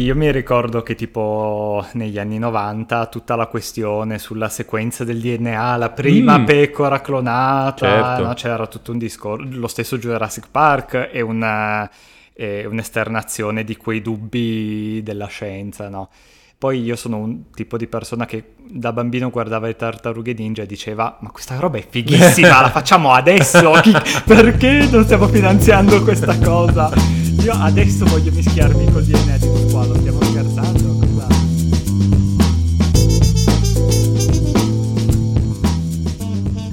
Io mi ricordo che tipo negli anni 90 tutta la questione sulla sequenza del DNA, la prima mm. pecora clonata, certo. no? c'era tutto un discorso, lo stesso Jurassic Park è una, è un'esternazione di quei dubbi della scienza, no? Poi io sono un tipo di persona che da bambino guardava le tartarughe ninja e diceva ma questa roba è fighissima, la facciamo adesso, perché non stiamo finanziando questa cosa? Io adesso voglio mischiarmi col DNA di squalo,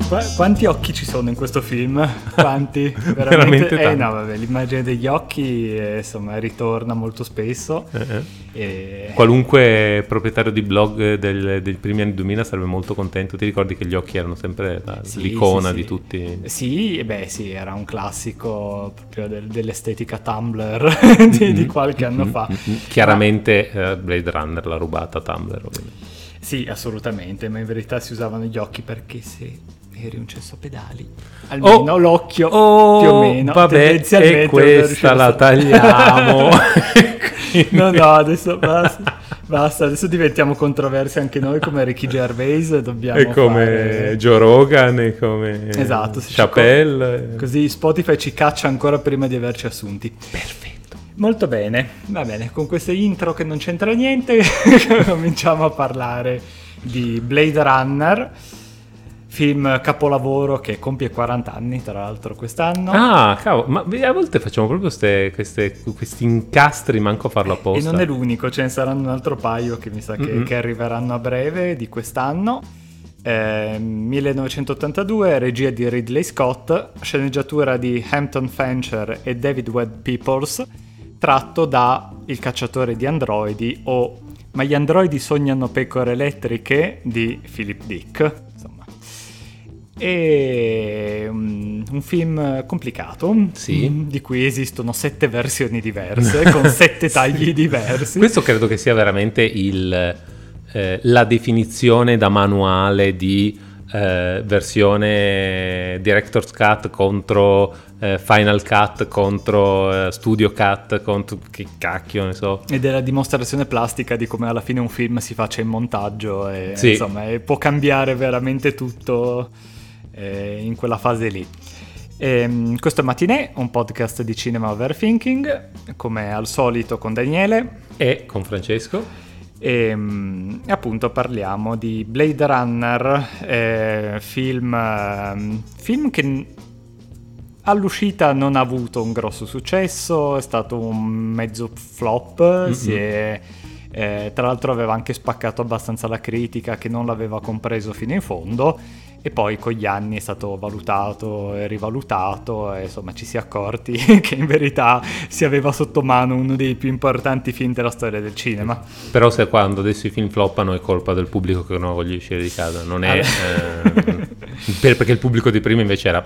Qu- quanti occhi ci sono in questo film? Quanti? Veramente, Veramente eh, no, vabbè, l'immagine degli occhi eh, insomma ritorna molto spesso. Eh, eh. E... Qualunque proprietario di blog del, dei primi anni 2000 sarebbe molto contento. Ti ricordi che gli occhi erano sempre la, sì, l'icona sì, di tutti? Sì, beh sì, era un classico proprio del, dell'estetica Tumblr di, mm-hmm. di, qualche anno mm-hmm. fa. Mm-hmm. Chiaramente Ma... Eh, Blade Runner l'ha rubata Tumblr ovviamente. Sì, assolutamente, ma in verità si usavano gli occhi perché se eri un cesso pedali. Almeno oh, l'occhio oh, più o meno. Vabbè, e questa la tagliamo. no, no, adesso basta. Basta, adesso diventiamo controversi anche noi come Ricky Gervais. Dobbiamo e come fare... Joe Rogan e come esatto, Chappelle. Co- così Spotify ci caccia ancora prima di averci assunti. Perfetto. Molto bene, va bene, con questa intro che non c'entra niente cominciamo a parlare di Blade Runner film capolavoro che compie 40 anni tra l'altro quest'anno. Ah, cavolo, ma a volte facciamo proprio queste, queste, questi incastri, manco a farlo apposta. E non è l'unico, ce ne saranno un altro paio che mi sa che, che arriveranno a breve di quest'anno. Eh, 1982, regia di Ridley Scott, sceneggiatura di Hampton Fancher e David Webb Peoples, tratto da Il cacciatore di androidi o Ma gli androidi sognano pecore elettriche di Philip Dick. È un, un film complicato, sì. Mm, di cui esistono sette versioni diverse, con sette tagli diversi. Questo credo che sia veramente il, eh, la definizione da manuale di eh, versione Director's Cut contro eh, Final Cut contro eh, Studio Cut contro che cacchio ne so ed è la dimostrazione plastica di come alla fine un film si faccia in montaggio e sì. insomma può cambiare veramente tutto eh, in quella fase lì. E, ehm, questo è Matinee, un podcast di cinema overthinking, come al solito con Daniele e con Francesco. E ehm, appunto parliamo di Blade Runner, eh, film, eh, film che all'uscita non ha avuto un grosso successo, è stato un mezzo flop, mm-hmm. è, eh, tra l'altro aveva anche spaccato abbastanza la critica che non l'aveva compreso fino in fondo e poi con gli anni è stato valutato e rivalutato e insomma ci si è accorti che in verità si aveva sotto mano uno dei più importanti film della storia del cinema. Però se quando adesso i film floppano è colpa del pubblico che non voglia uscire di casa, non è... eh, perché il pubblico di prima invece era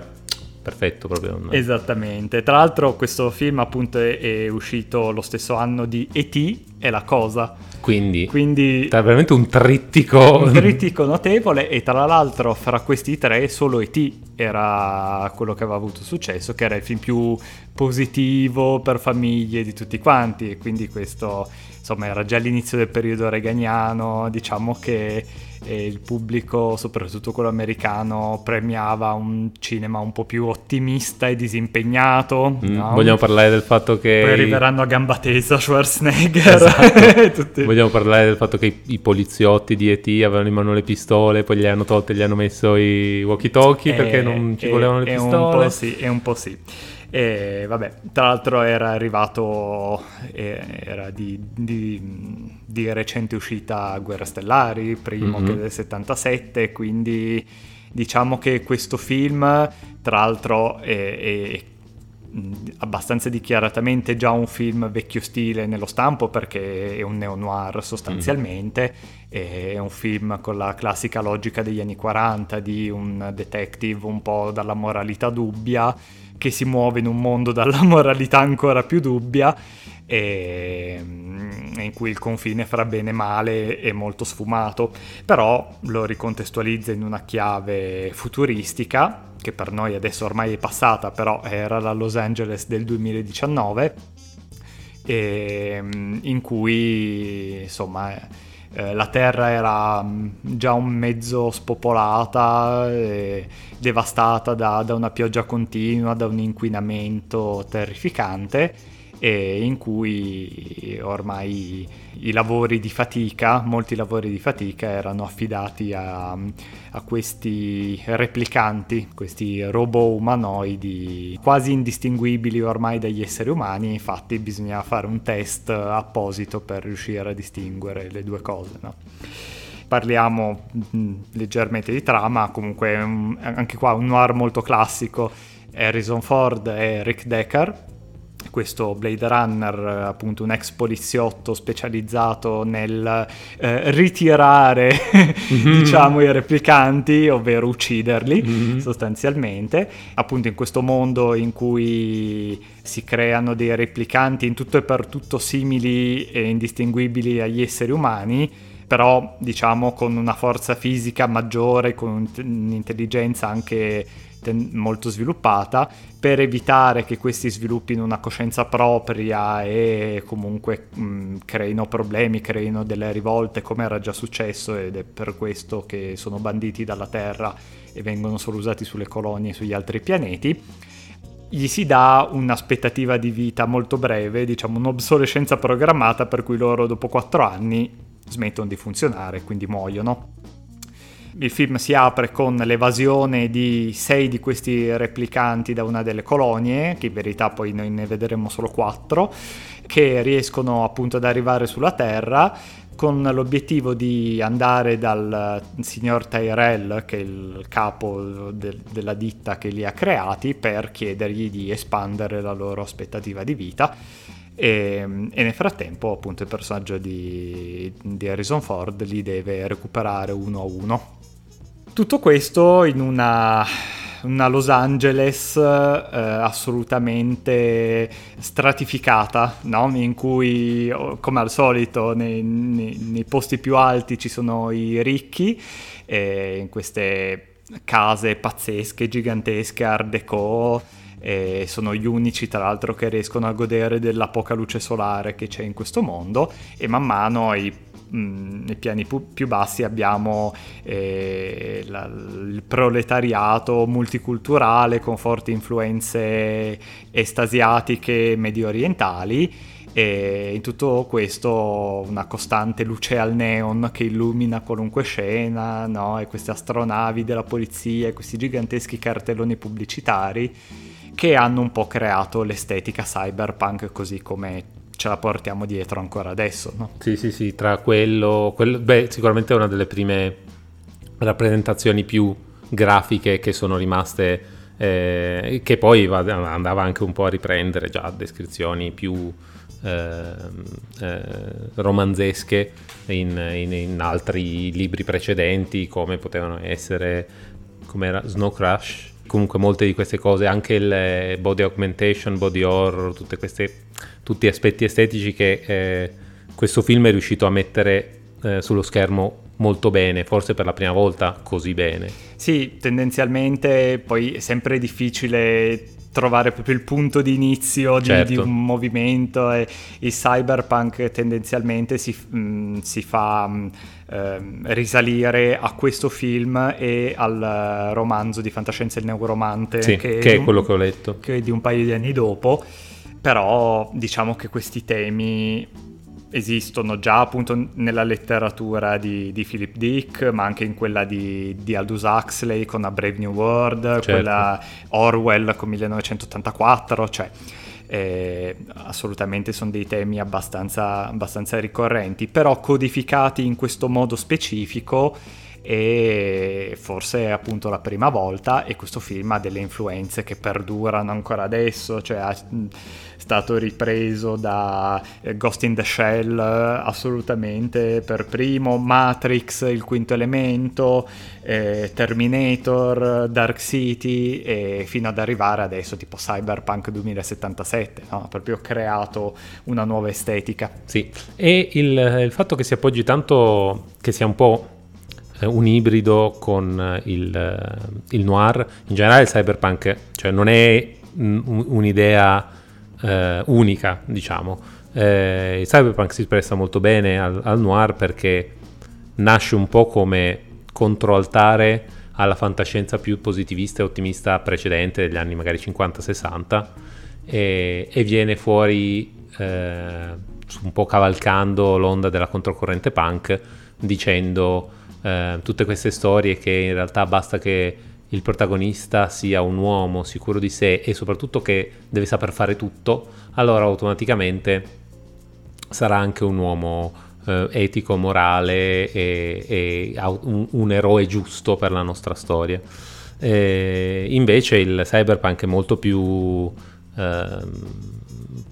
perfetto proprio. Esattamente. Tra l'altro questo film appunto è, è, uscito lo stesso anno di E.T. è la cosa. Quindi, Quindi è veramente un trittico. Un trittico notevole e tra l'altro fra questi tre solo E.T. era quello che aveva avuto successo, che era il film più positivo per famiglie di tutti quanti e quindi questo insomma era già l'inizio del periodo reganiano, diciamo che e il pubblico, soprattutto quello americano, premiava un cinema un po' più ottimista e disimpegnato. Mm, no? Vogliamo parlare del fatto che... Poi arriveranno a gamba tesa Schwarzenegger. Esatto. Vogliamo parlare del fatto che i, i, poliziotti di E.T. avevano in mano le pistole, poi gli hanno tolte e gli hanno messo i walkie-talkie perché non ci volevano le pistole. Un po' sì, è un po' sì. E vabbè, tra l'altro era arrivato, era di, di, di recente uscita Guerre Stellari, primo mm-hmm. che del 77, quindi diciamo che questo film, tra l'altro, è, è abbastanza dichiaratamente già un film vecchio stile nello stampo perché è un neo-noir sostanzialmente, mm. è un film con la classica logica degli anni 40 di un detective un po' dalla moralità dubbia che si muove in un mondo dalla moralità ancora più dubbia e mm, in cui il confine fra bene e male è molto sfumato, però lo ricontestualizza in una chiave futuristica che per noi adesso ormai è passata, però era la Los Angeles del 2019 e ehm, in cui insomma eh, la terra era mm, già un mezzo spopolata, devastata da, da una pioggia continua, da un inquinamento terrificante in cui ormai i lavori di fatica, molti lavori di fatica erano affidati a, a questi replicanti, questi robot umanoidi quasi indistinguibili ormai dagli esseri umani, infatti bisognava fare un test apposito per riuscire a distinguere le due cose. No? Parliamo mm, leggermente di trama, comunque anche qua un noir molto classico, Harrison Ford e Rick Decker, questo Blade Runner, appunto un ex poliziotto specializzato nel eh, ritirare, mm-hmm. diciamo, i replicanti, ovvero ucciderli mm-hmm. sostanzialmente, appunto in questo mondo in cui si creano dei replicanti in tutto e per tutto simili e indistinguibili agli esseri umani, però diciamo con una forza fisica maggiore, con un'intelligenza anche molto sviluppata per evitare che questi sviluppino una coscienza propria e comunque mh, creino problemi, creino delle rivolte come era già successo ed è per questo che sono banditi dalla Terra e vengono solo usati sulle colonie e sugli altri pianeti gli si dà un'aspettativa di vita molto breve, diciamo un'obsolescenza programmata per cui loro dopo quattro anni smettono di funzionare, quindi muoiono. Il film si apre con l'evasione di sei di questi replicanti da una delle colonie, che in verità poi noi ne vedremo solo quattro, che riescono appunto ad arrivare sulla Terra con l'obiettivo di andare dal signor Tyrell, che è il capo de- della ditta che li ha creati, per chiedergli di espandere la loro aspettativa di vita. E, e, nel frattempo appunto il personaggio di, di Harrison Ford li deve recuperare uno a uno tutto questo in una, una Los Angeles eh, assolutamente stratificata, no? in cui come al solito nei, nei, nei, posti più alti ci sono i ricchi, eh, in queste case pazzesche, gigantesche, art déco, e sono gli unici tra l'altro che riescono a godere della poca luce solare che c'è in questo mondo e man mano i nei piani pu- più bassi abbiamo eh, la, il proletariato multiculturale con forti influenze estasiatiche medio orientali e in tutto questo una costante luce al neon che illumina qualunque scena, no? e queste astronavi della polizia e questi giganteschi cartelloni pubblicitari che hanno un po' creato l'estetica cyberpunk così come ce la portiamo dietro ancora adesso. No? Sì, sì, sì, tra quello, quello beh, sicuramente è una delle prime rappresentazioni più grafiche che sono rimaste, eh, che poi andava anche un po' a riprendere già descrizioni più eh, eh, romanzesche in, in, in, altri libri precedenti, come potevano essere come era Snow Crash. Comunque molte di queste cose, anche il body augmentation, body horror, tutte queste tutti aspetti estetici che eh, questo film è riuscito a mettere eh, sullo schermo molto bene, forse per la prima volta così bene. Sì, tendenzialmente poi è sempre difficile trovare proprio il punto di inizio di, certo. di un movimento e il cyberpunk tendenzialmente si, mh, mm, si fa mh, eh, risalire a questo film e al romanzo di fantascienza Il Neuromante sì, che, che, è, un, quello che ho letto che è di un paio di anni dopo però diciamo che questi temi esistono già appunto nella letteratura di, di Philip Dick, ma anche in quella di, di, Aldous Huxley con A Brave New World, certo. quella Orwell con 1984, cioè eh, assolutamente sono dei temi abbastanza, abbastanza ricorrenti, però codificati in questo modo specifico e forse è appunto la prima volta e questo film ha delle influenze che perdurano ancora adesso, cioè ha stato ripreso da eh, Ghost in the Shell assolutamente per primo, Matrix il quinto elemento, eh, Terminator, Dark City e fino ad arrivare adesso tipo Cyberpunk 2077, no? proprio creato una nuova estetica. Sì, e il, il fatto che si appoggi tanto, che sia un po' Eh, un ibrido con eh, il, eh, il, noir. In generale il cyberpunk cioè non è un'idea eh, unica, diciamo. Eh, il cyberpunk si presta molto bene al, al noir perché nasce un po' come controaltare alla fantascienza più positivista e ottimista precedente degli anni magari 50-60 e, e, viene fuori eh, un po' cavalcando l'onda della controcorrente punk dicendo eh, tutte queste storie che in realtà basta che il protagonista sia un uomo sicuro di sé e soprattutto che deve saper fare tutto, allora automaticamente sarà anche un uomo eh, etico, morale e, e un, un, eroe giusto per la nostra storia. E invece il cyberpunk è molto più... Eh,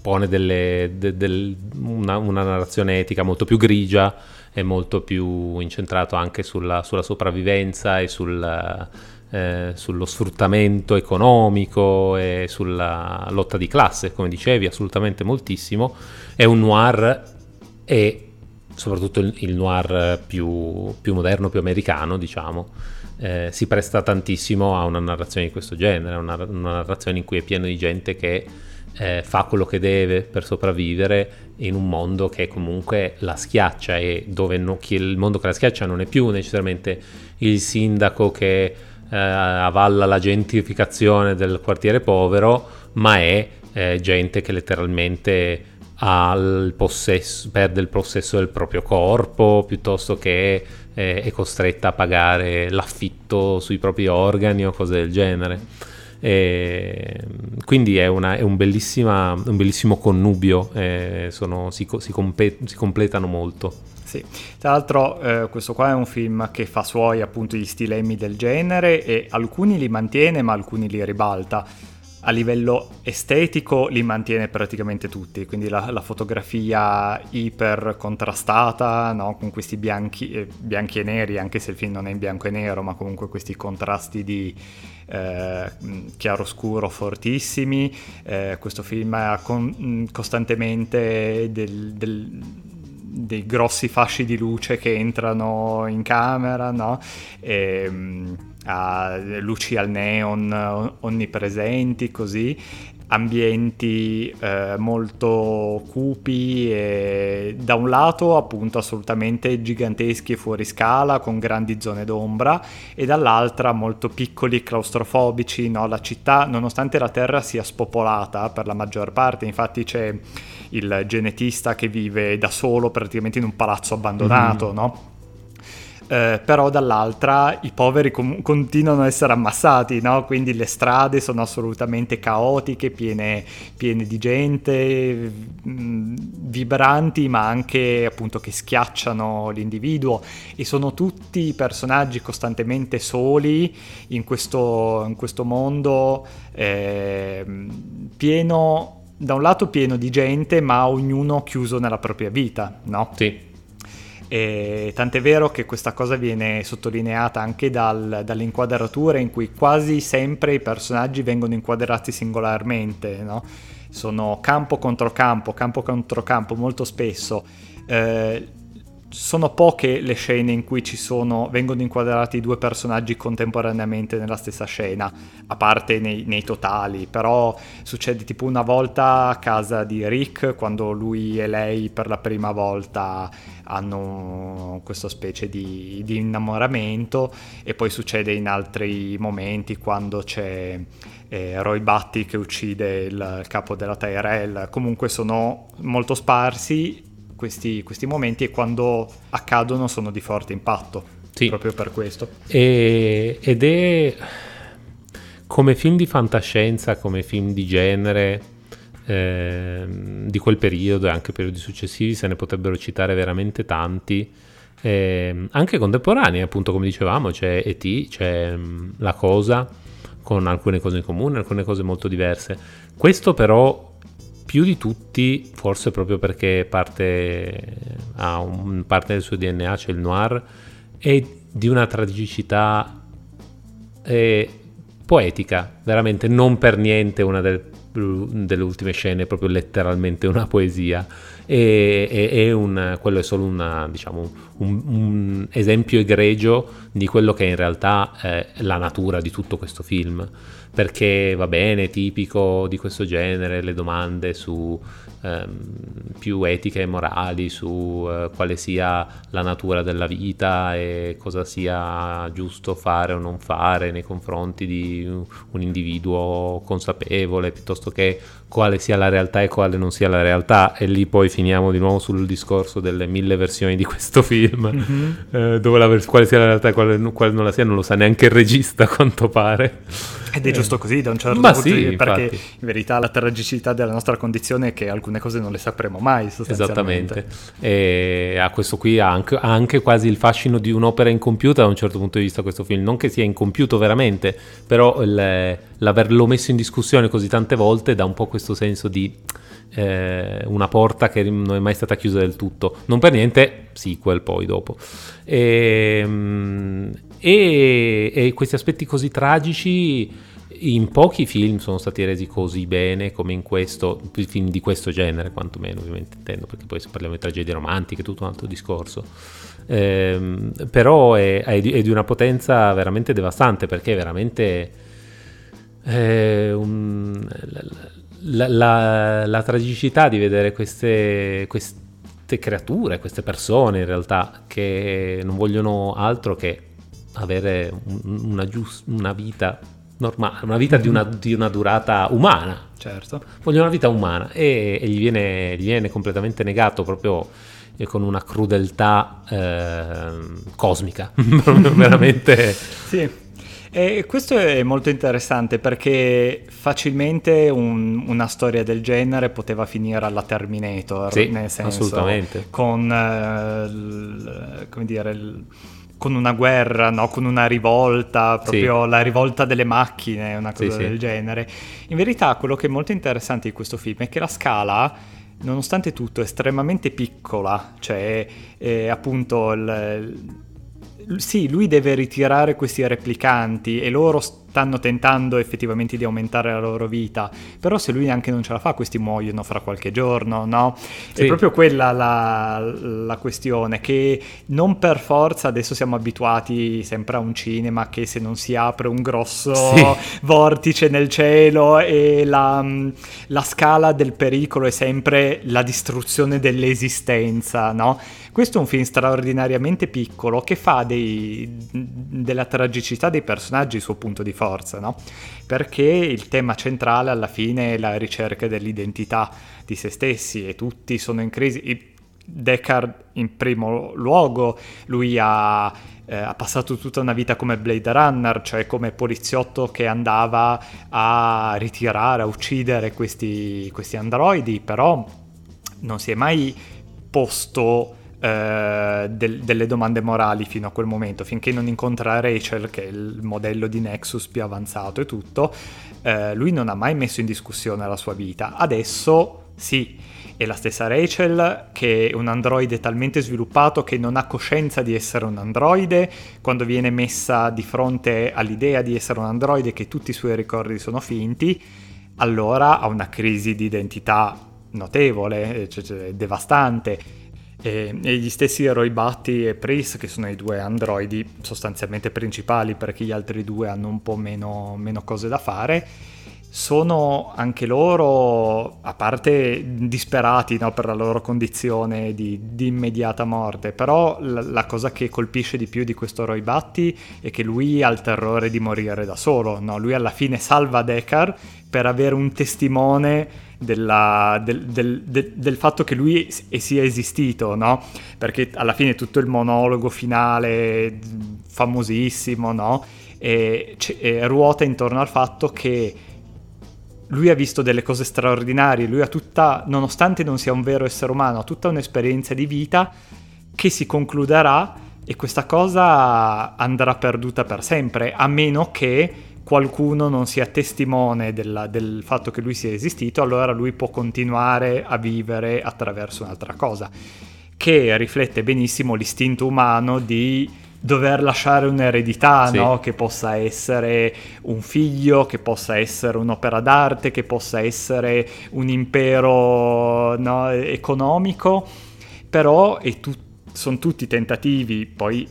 pone delle, de, del, una, una, narrazione etica molto più grigia e molto più incentrato anche sulla, sulla sopravvivenza e sul, eh, sullo sfruttamento economico e sulla lotta di classe, come dicevi, assolutamente moltissimo. È un noir e soprattutto il, noir più, più, moderno, più americano, diciamo, eh, si presta tantissimo a una narrazione di questo genere, una, una narrazione in cui è pieno di gente che eh, fa quello che deve per sopravvivere in un mondo che comunque la schiaccia e dove no, il mondo che la schiaccia non è più necessariamente il sindaco che eh, avalla la gentrificazione del quartiere povero, ma è eh, gente che letteralmente il possesso, perde il possesso del proprio corpo piuttosto che eh, è costretta a pagare l'affitto sui propri organi o cose del genere. E quindi è, una, è un, un, bellissimo connubio, eh, sono, si, si, compe- si, completano molto. Sì, tra l'altro eh, questo qua è un film che fa suoi appunto gli stilemmi del genere e alcuni li mantiene ma alcuni li ribalta a livello estetico li mantiene praticamente tutti, quindi la, la fotografia iper contrastata, no? con questi bianchi, eh, bianchi, e neri, anche se il film non è in bianco e nero, ma comunque questi contrasti di eh, chiaroscuro fortissimi. Eh, questo film ha con, costantemente del, del dei grossi fasci di luce che entrano in camera, no? E, ehm, a luci al neon onnipresenti, così, ambienti eh, molto cupi e da un lato appunto assolutamente giganteschi e fuori scala con grandi zone d'ombra e dall'altra molto piccoli e claustrofobici, no? la città nonostante la terra sia spopolata per la maggior parte, infatti c'è il genetista che vive da solo praticamente in un palazzo abbandonato, mm-hmm. no? eh, però dall'altra i poveri com- continuano a essere ammassati, no? quindi le strade sono assolutamente caotiche, piene, piene di gente, mh, mm, vibranti, ma anche appunto che schiacciano l'individuo e sono tutti personaggi costantemente soli in questo, in questo mondo eh, pieno da un lato pieno di gente, ma ognuno chiuso nella propria vita, no? Sì. E tant'è vero che questa cosa viene sottolineata anche dal, dalle inquadrature in cui quasi sempre i personaggi vengono inquadrati singolarmente, no? sono campo contro campo, campo contro campo molto spesso. Eh, sono poche le scene in cui sono, vengono inquadrati due personaggi contemporaneamente nella stessa scena, a parte nei, nei, totali, però succede tipo una volta a casa di Rick, quando lui e lei per la prima volta hanno questa specie di, di innamoramento e poi succede in altri momenti quando c'è eh, Roy Batty che uccide il capo della Tyrell, comunque sono molto sparsi questi, questi momenti e quando accadono sono di forte impatto. Sì. Proprio per questo. E, ed è come film di fantascienza, come film di genere eh, di quel periodo e anche periodi successivi se ne potrebbero citare veramente tanti. Eh, anche contemporanei, appunto, come dicevamo, c'è E.T., c'è mm, La Cosa, con alcune cose in comune, alcune cose molto diverse. Questo però più di tutti, forse proprio perché parte, ha un, parte del suo DNA, c'è il noir, è di una tragicità eh, poetica, veramente non per niente una del, delle ultime scene, proprio letteralmente una poesia. E, e, e un, quello è solo una, diciamo, un, un, esempio egregio di quello che è in realtà è la natura di tutto questo film. Perché va bene, tipico di questo genere, le domande su ehm, più etiche e morali su eh, quale sia la natura della vita e cosa sia giusto fare o non fare nei confronti di un individuo consapevole, piuttosto che quale sia la realtà e quale non sia la realtà e lì poi finiamo di nuovo sul discorso delle mille versioni di questo film mm-hmm. eh, dove la vers- quale sia la realtà e quale, quale, non la sia non lo sa neanche il regista a quanto pare. Ed è eh. giusto così da un certo Ma punto sì, di perché in verità la tragicità della nostra condizione è che alcune cose non le sapremo mai esattamente. E a questo qui ha anche, ha anche quasi il fascino di un'opera incompiuta da un certo punto di vista questo film. Non che sia incompiuto veramente però il, l'averlo messo in discussione così tante volte dà un po' questo senso di eh, una porta che non è mai stata chiusa del tutto. Non per niente, sequel poi dopo. E, ehm, e, e questi aspetti così tragici in pochi film sono stati resi così bene come in questo, film di questo genere, quantomeno ovviamente intendo, perché poi se parliamo di tragedie romantiche è tutto un altro discorso. Eh, però è, è, di, è, di, una potenza veramente devastante perché veramente eh, un, la, la, la, tragicità di vedere queste, queste creature, queste persone in realtà che non vogliono altro che avere una, giust- una vita normale, una vita di una, di una, durata umana. Certo. Vogliono una vita umana e, e gli, viene, gli, viene, completamente negato proprio eh, con una crudeltà eh, cosmica, veramente. sì. E questo è molto interessante perché facilmente un, una storia del genere poteva finire alla Terminator, sì, nel senso assolutamente. con, eh, l, come dire, l, con una guerra, no? con una rivolta, proprio sì. la rivolta delle macchine, una cosa sì, del sì. genere. In verità quello che è molto interessante di questo film è che la scala nonostante tutto è estremamente piccola, cioè eh, appunto il, sì, lui deve ritirare questi replicanti e loro stanno tentando effettivamente di aumentare la loro vita, però se lui anche non ce la fa, questi muoiono fra qualche giorno, no? Sì. È proprio quella la, la, questione, che non per forza adesso siamo abituati sempre a un cinema che se non si apre un grosso sì. vortice nel cielo e la, la scala del pericolo è sempre la distruzione dell'esistenza, no? Questo è un film straordinariamente piccolo che fa dei, della tragicità dei personaggi il suo punto di forza, no? Perché il tema centrale alla fine è la ricerca dell'identità di se stessi e tutti sono in crisi. Deckard in primo luogo, lui ha, eh, ha, passato tutta una vita come Blade Runner, cioè come poliziotto che andava a ritirare, a uccidere questi, questi androidi, però non si è mai posto eh, del, delle domande morali fino a quel momento, finché non incontra Rachel, che è il modello di Nexus più avanzato e tutto, eh, lui non ha mai messo in discussione la sua vita. Adesso sì, è la stessa Rachel che è un androide talmente sviluppato che non ha coscienza di essere un androide, quando viene messa di fronte all'idea di essere un androide che tutti i suoi ricordi sono finti, allora ha una crisi di identità notevole, cioè, cioè, devastante e, e, gli stessi eroi Batty e Pris, che sono i due androidi sostanzialmente principali perché gli altri due hanno un po' meno, meno cose da fare, sono anche loro, a parte disperati no, per la loro condizione di, di immediata morte, però la, la, cosa che colpisce di più di questo Roy Batty è che lui ha il terrore di morire da solo, no? lui alla fine salva Deckard per avere un testimone della, del, del, del, del, fatto che lui sia esistito, no? Perché alla fine tutto il monologo finale, famosissimo, no? E, e ruota intorno al fatto che lui ha visto delle cose straordinarie, lui ha tutta, nonostante non sia un vero essere umano, ha tutta un'esperienza di vita che si concluderà e questa cosa andrà perduta per sempre, a meno che qualcuno non sia testimone della, del fatto che lui sia esistito, allora lui può continuare a vivere attraverso un'altra cosa, che riflette benissimo l'istinto umano di dover lasciare un'eredità, sì. no? che possa essere un figlio, che possa essere un'opera d'arte, che possa essere un impero no? economico, però tu- sono tutti tentativi, poi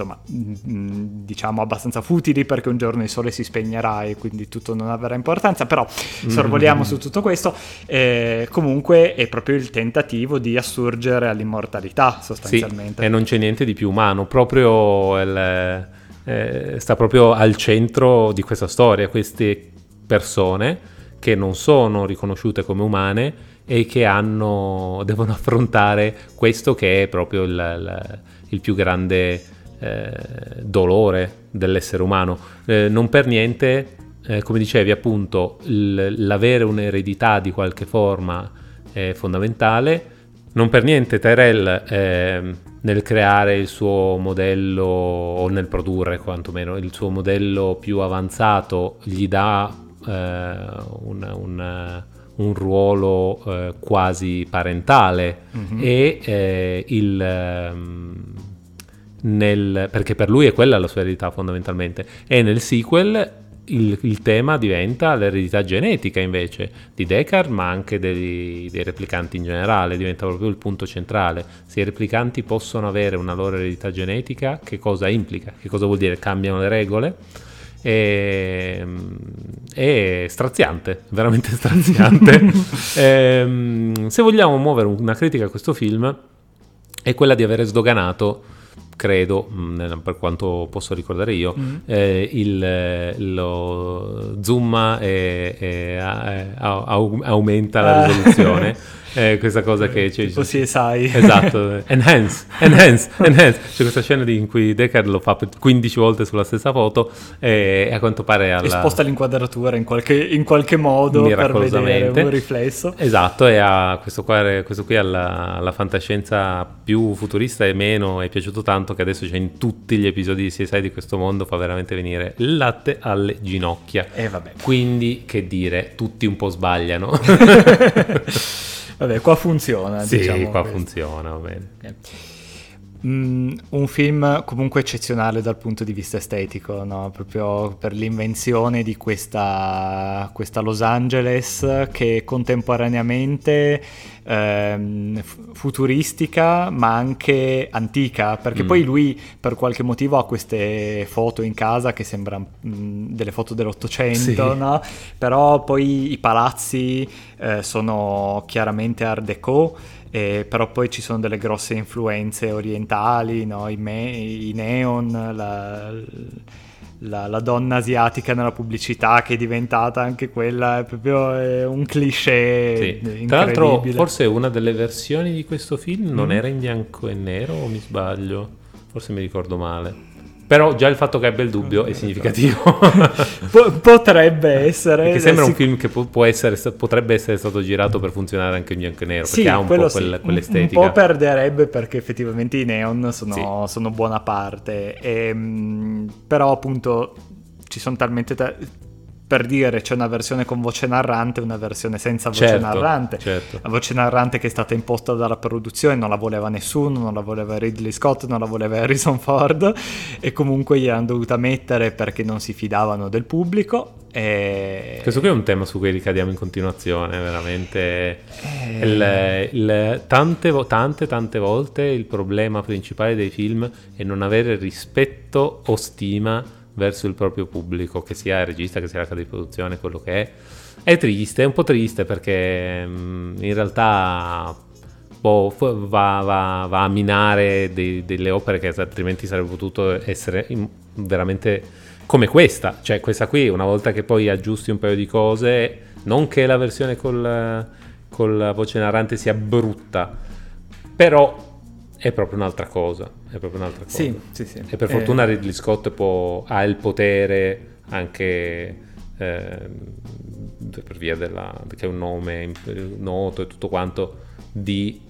insomma, mm, diciamo abbastanza futili perché un giorno il sole si spegnerà e quindi tutto non avrà importanza, però sorvoliamo mm. su tutto questo. Eh, comunque è proprio il tentativo di assurgere all'immortalità sostanzialmente. Sì, e non c'è niente di più umano, proprio il, eh, sta proprio al centro di questa storia, queste persone che non sono riconosciute come umane e che hanno, devono affrontare questo che è proprio il, il, il più grande eh, dolore dell'essere umano. Eh, non per niente, eh, come dicevi appunto, il, l'avere un'eredità di qualche forma è fondamentale. Non per niente Tyrell ehm, nel creare il suo modello o nel produrre quantomeno il suo modello più avanzato gli dà eh, un, un, un, ruolo eh, quasi parentale mm-hmm. e eh, il... Nel, perché per lui è quella la sua eredità fondamentalmente e nel sequel il, il, tema diventa l'eredità genetica invece di Descartes, ma anche dei, dei, replicanti in generale, diventa proprio il punto centrale. Se i replicanti possono avere una loro eredità genetica, che cosa implica? Che cosa vuol dire? Cambiano le regole? è, è straziante, veramente straziante. e, ehm, se vogliamo muovere una critica a questo film è quella di avere sdoganato credo, mm, per quanto posso ricordare io, mm. eh, il, lo zoom e, e, e, aumenta la ah. risoluzione. eh, questa cosa che c'è. Tipo CSI. Esatto, enhance, enhance, enhance. C'è questa scena in cui Deckard lo fa 15 volte sulla stessa foto e a quanto pare alla... Esposta l'inquadratura in qualche, in qualche modo per vedere un riflesso. Esatto, e a questo, qua, questo qui alla, alla fantascienza più futurista e meno è piaciuto tanto che adesso c'è in tutti gli episodi di CSI di questo mondo, fa veramente venire il latte alle ginocchia. E vabbè. Quindi, che dire, tutti un po' sbagliano. Vabbè, qua funziona. Sì, diciamo qua questo. funziona, va bene. Okay. Mm, un film comunque eccezionale dal punto di vista estetico, no? proprio per l'invenzione di questa, questa Los Angeles che contemporaneamente ehm, futuristica ma anche antica, perché mm. poi lui per qualche motivo ha queste foto in casa che sembrano mm, delle foto dell'Ottocento, sì. no? però poi i palazzi eh, sono chiaramente art déco eh, però poi ci sono delle grosse influenze orientali, no? I, me- i, neon, la, la, la, donna asiatica nella pubblicità che è diventata anche quella, è proprio è un cliché sì. Tra l'altro forse una delle versioni di questo film non mm. era in bianco e nero o mi sbaglio? Forse mi ricordo male. Però già il fatto che abbia il dubbio è significativo. potrebbe essere. Perché sembra un film che può essere, potrebbe essere stato girato per funzionare anche in bianco e nero, sì, perché ha un po' quel, sì. quell'estetica. Un po' perderebbe perché effettivamente i neon sono, sì. sono buona parte. E, ehm, però appunto ci sono talmente... Ta- per dire c'è una versione con voce narrante e una versione senza voce certo, narrante. Certo. La voce narrante che è stata imposta dalla produzione non la voleva nessuno, non la voleva Ridley Scott, non la voleva Harrison Ford e comunque gli hanno dovuta mettere perché non si fidavano del pubblico. E... Questo qui è un tema su cui ricadiamo in continuazione, veramente. E... Il, il, tante, tante, tante volte il problema principale dei film è non avere rispetto o stima verso il proprio pubblico, che sia il regista, che sia la casa di produzione, quello che è. È triste, è un po' triste perché mm, in realtà boh, va, va, va, a minare dei, delle opere che altrimenti sarebbe potuto essere veramente come questa. Cioè questa qui, una volta che poi aggiusti un paio di cose, non che la versione col, con la voce narrante sia brutta, però è proprio un'altra cosa. È proprio un'altra cosa. Sì, sì, sì. E per eh... fortuna Ridley Scott può, ha il potere anche eh, per via della, che è un nome noto e tutto quanto di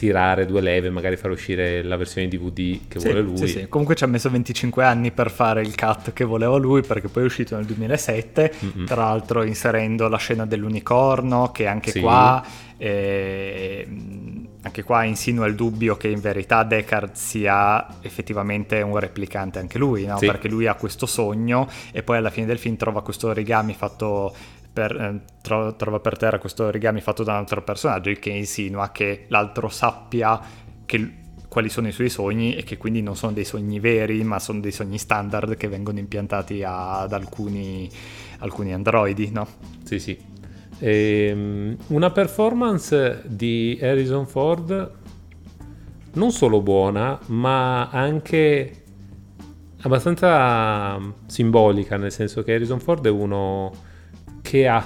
tirare due leve, magari far uscire la versione DVD che sì, vuole lui. Sì, sì. Comunque ci ha messo 25 anni per fare il cut che voleva lui, perché poi è uscito nel 2007, Mm-mm. tra l'altro inserendo la scena dell'unicorno, che anche sì. qua... Eh, anche qua insinua il dubbio che in verità Deckard sia effettivamente un replicante anche lui, no? sì. perché lui ha questo sogno e poi alla fine del film trova questo origami fatto per, eh, tro- trova per terra questo origami fatto da un altro personaggio, che insinua che l'altro sappia che quali sono i suoi sogni e che quindi non sono dei sogni veri, ma sono dei sogni standard che vengono impiantati ad alcuni, alcuni androidi, no? Sì, sì. Ehm, una performance di Harrison Ford non solo buona, ma anche abbastanza simbolica, nel senso che Harrison Ford è uno che ha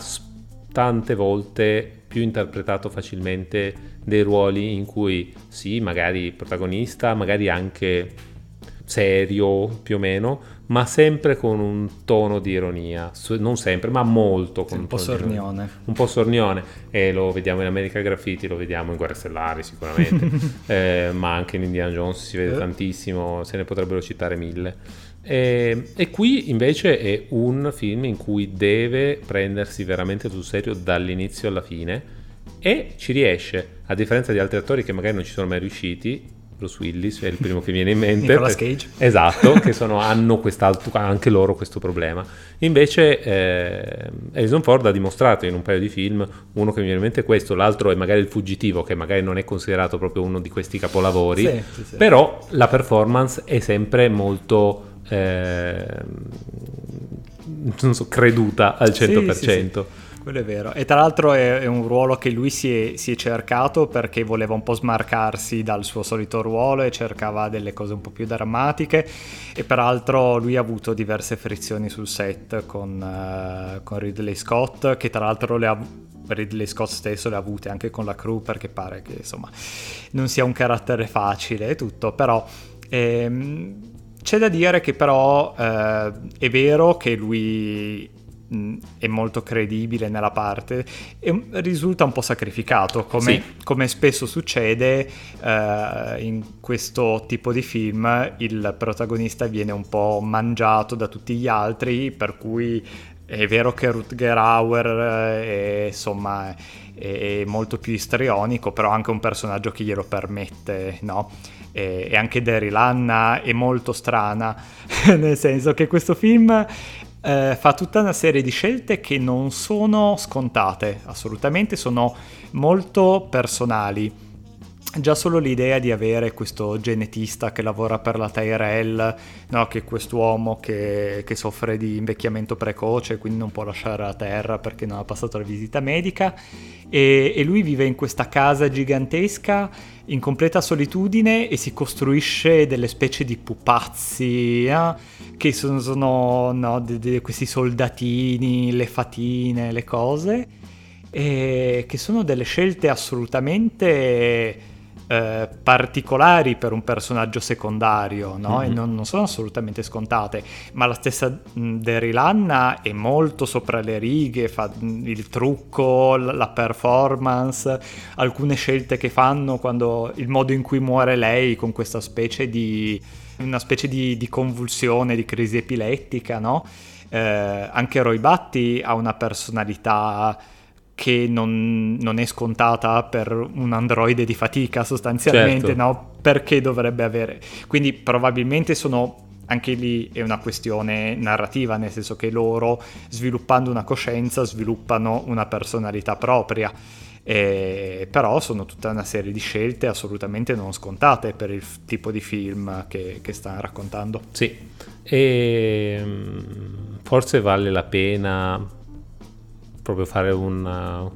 tante volte più interpretato facilmente dei ruoli in cui sì, magari protagonista, magari anche serio più o meno, ma sempre con un tono di ironia, non sempre, ma molto con un, un po' sornione. Un po' sornione e lo vediamo in America Graffiti, lo vediamo in Guerre Stellari sicuramente, eh, ma anche in Indiana Jones si vede eh. tantissimo, se ne potrebbero citare mille. E, e, qui invece è un film in cui deve prendersi veramente sul serio dall'inizio alla fine e ci riesce, a differenza di altri attori che magari non ci sono mai riusciti. Bruce Willis è il primo che viene in mente. Nicolas Cage. Esatto, che sono, hanno anche loro questo problema. Invece eh, Harrison Ford ha dimostrato in un paio di film, uno che mi viene in mente è questo, l'altro è magari Il Fuggitivo, che magari non è considerato proprio uno di questi capolavori, sì, sì, sì. però la performance è sempre molto eh, non so, creduta al 100%. Sì, sì, sì. Quello è vero. E tra l'altro è, è un ruolo che lui si è, si è, cercato perché voleva un po' smarcarsi dal suo solito ruolo e cercava delle cose un po' più drammatiche. E peraltro lui ha avuto diverse frizioni sul set con, uh, con Ridley Scott, che tra l'altro le ha Ridley Scott stesso le ha avute anche con la crew perché pare che insomma non sia un carattere facile e tutto, però ehm, c'è da dire che però eh, è vero che lui mh, è molto credibile nella parte e risulta un po' sacrificato, come, sì. come spesso succede eh, in questo tipo di film, il protagonista viene un po' mangiato da tutti gli altri, per cui è vero che Rutger Hauer eh, è, insomma, è molto più istrionico, però anche un personaggio che glielo permette, no? E, e anche Daryl Anna è molto strana, nel senso che questo film eh, fa tutta una serie di scelte che non sono scontate, assolutamente, sono molto personali. Già solo l'idea di avere questo genetista che lavora per la Tyrell, no, che è quest'uomo che, che, soffre di invecchiamento precoce, quindi non può lasciare la terra perché non ha passato la visita medica, e, e lui vive in questa casa gigantesca in completa solitudine e si costruisce delle specie di pupazzi eh, che sono, sono no, de, de, questi soldatini, le fatine, le cose, e che sono delle scelte assolutamente eh, particolari per un personaggio secondario, no? Mm-hmm. E non, non, sono assolutamente scontate. Ma la stessa Daryl Anna è molto sopra le righe, fa il trucco, la performance, alcune scelte che fanno quando il modo in cui muore lei con questa specie di una specie di, di convulsione, di crisi epilettica, no? Eh, anche Roy Batty ha una personalità che non, non, è scontata per un androide di fatica sostanzialmente, certo. no? Perché dovrebbe avere? Quindi probabilmente sono anche lì è una questione narrativa, nel senso che loro sviluppando una coscienza sviluppano una personalità propria. E, però sono tutta una serie di scelte assolutamente non scontate per il tipo di film che, che stanno raccontando. Sì, e mm, forse vale la pena proprio fare un,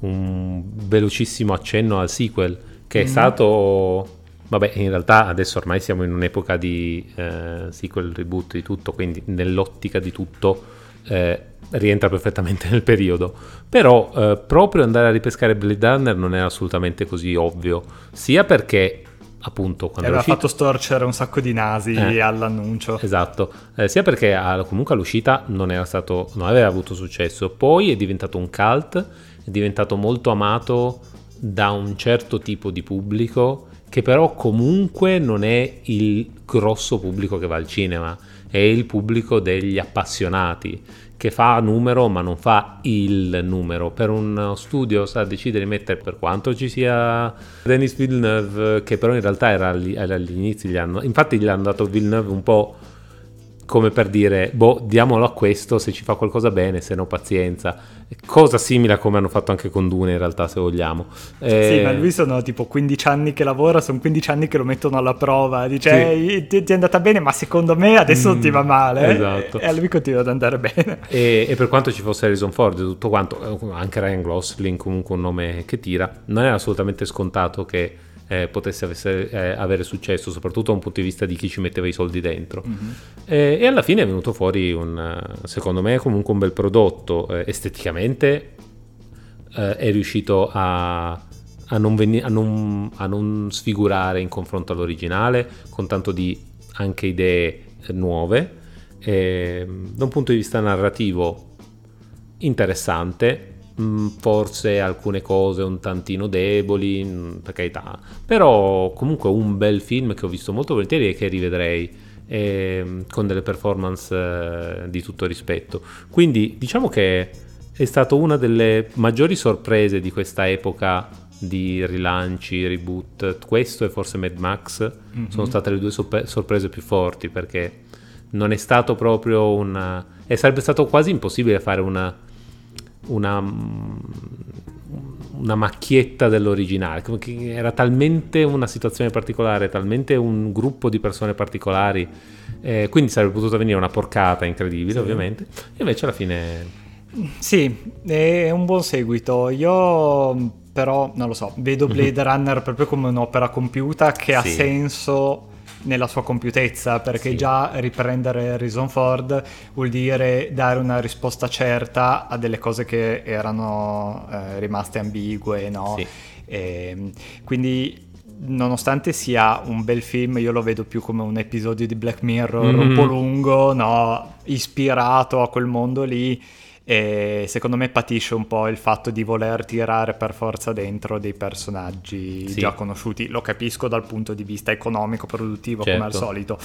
un velocissimo accenno al sequel, che è mm. stato... Vabbè, in realtà adesso ormai siamo in un'epoca di eh, sequel, reboot, di tutto, quindi nell'ottica di tutto eh, rientra perfettamente nel periodo. Però eh, proprio andare a ripescare Blade Runner non è assolutamente così ovvio, sia perché appunto quando aveva fatto storcere un sacco di nasi eh, all'annuncio. Esatto. Eh, sia perché a, comunque all'uscita non era stato non aveva avuto successo. Poi è diventato un cult è diventato molto amato da un certo tipo di pubblico che però comunque non è il grosso pubblico che va al cinema è il pubblico degli appassionati che fa numero ma non fa il numero. Per uno studio sa decidere di mettere per quanto ci sia Denis Villeneuve, che però in realtà era, agli inizi, gli hanno, infatti gli hanno dato Villeneuve un po' come per dire, boh, diamolo a questo, se ci fa qualcosa bene, se no pazienza. Cosa simile a come hanno fatto anche con Dune in realtà, se vogliamo. Eh... Sì, ma lui sono tipo 15 anni che lavora, sono 15 anni che lo mettono alla prova, dice sì. ti, ti, è andata bene, ma secondo me adesso mm, ti va male. Esatto. E a lui continua ad andare bene. E, e per quanto ci fosse Harrison Ford e tutto quanto, anche Ryan Gosling comunque un nome che tira, non è assolutamente scontato che eh, potesse avesse, eh, avere successo, soprattutto da un punto di vista di chi ci metteva i soldi dentro. Mm-hmm. Eh, e alla fine è venuto fuori un, secondo me, comunque un bel prodotto. Eh, esteticamente eh, è riuscito a, a, non veni- a, non, a, non sfigurare in confronto all'originale, con tanto di anche idee nuove. da un punto di vista narrativo interessante, forse alcune cose un tantino deboli, mm, per carità, però comunque un bel film che ho visto molto volentieri e che rivedrei eh, con delle performance eh, di tutto rispetto. Quindi diciamo che è stata una delle maggiori sorprese di questa epoca di rilanci, reboot. Questo e forse Mad Max mm-hmm. sono state le due sorprese più forti perché non è stato proprio una... e sarebbe stato quasi impossibile fare una una, una macchietta dell'originale, era talmente una situazione particolare, talmente un gruppo di persone particolari, eh, quindi sarebbe potuta venire una porcata incredibile sì. ovviamente, e invece alla fine... Sì, è un buon seguito. Io però, non lo so, vedo mhm. Blade Runner proprio come un'opera compiuta che sì. ha senso nella sua compiutezza, perché sì. già riprendere Harrison Ford vuol dire dare una risposta certa a delle cose che erano eh, rimaste ambigue, no? Sì. E, ehm, quindi nonostante sia un bel film, io lo vedo più come un episodio di Black Mirror mm. un po' lungo, no? ispirato a quel mondo lì e secondo me patisce un po' il fatto di voler tirare per forza dentro dei personaggi sì. già conosciuti. Lo capisco dal punto di vista economico, produttivo, certo. come al certo. solito.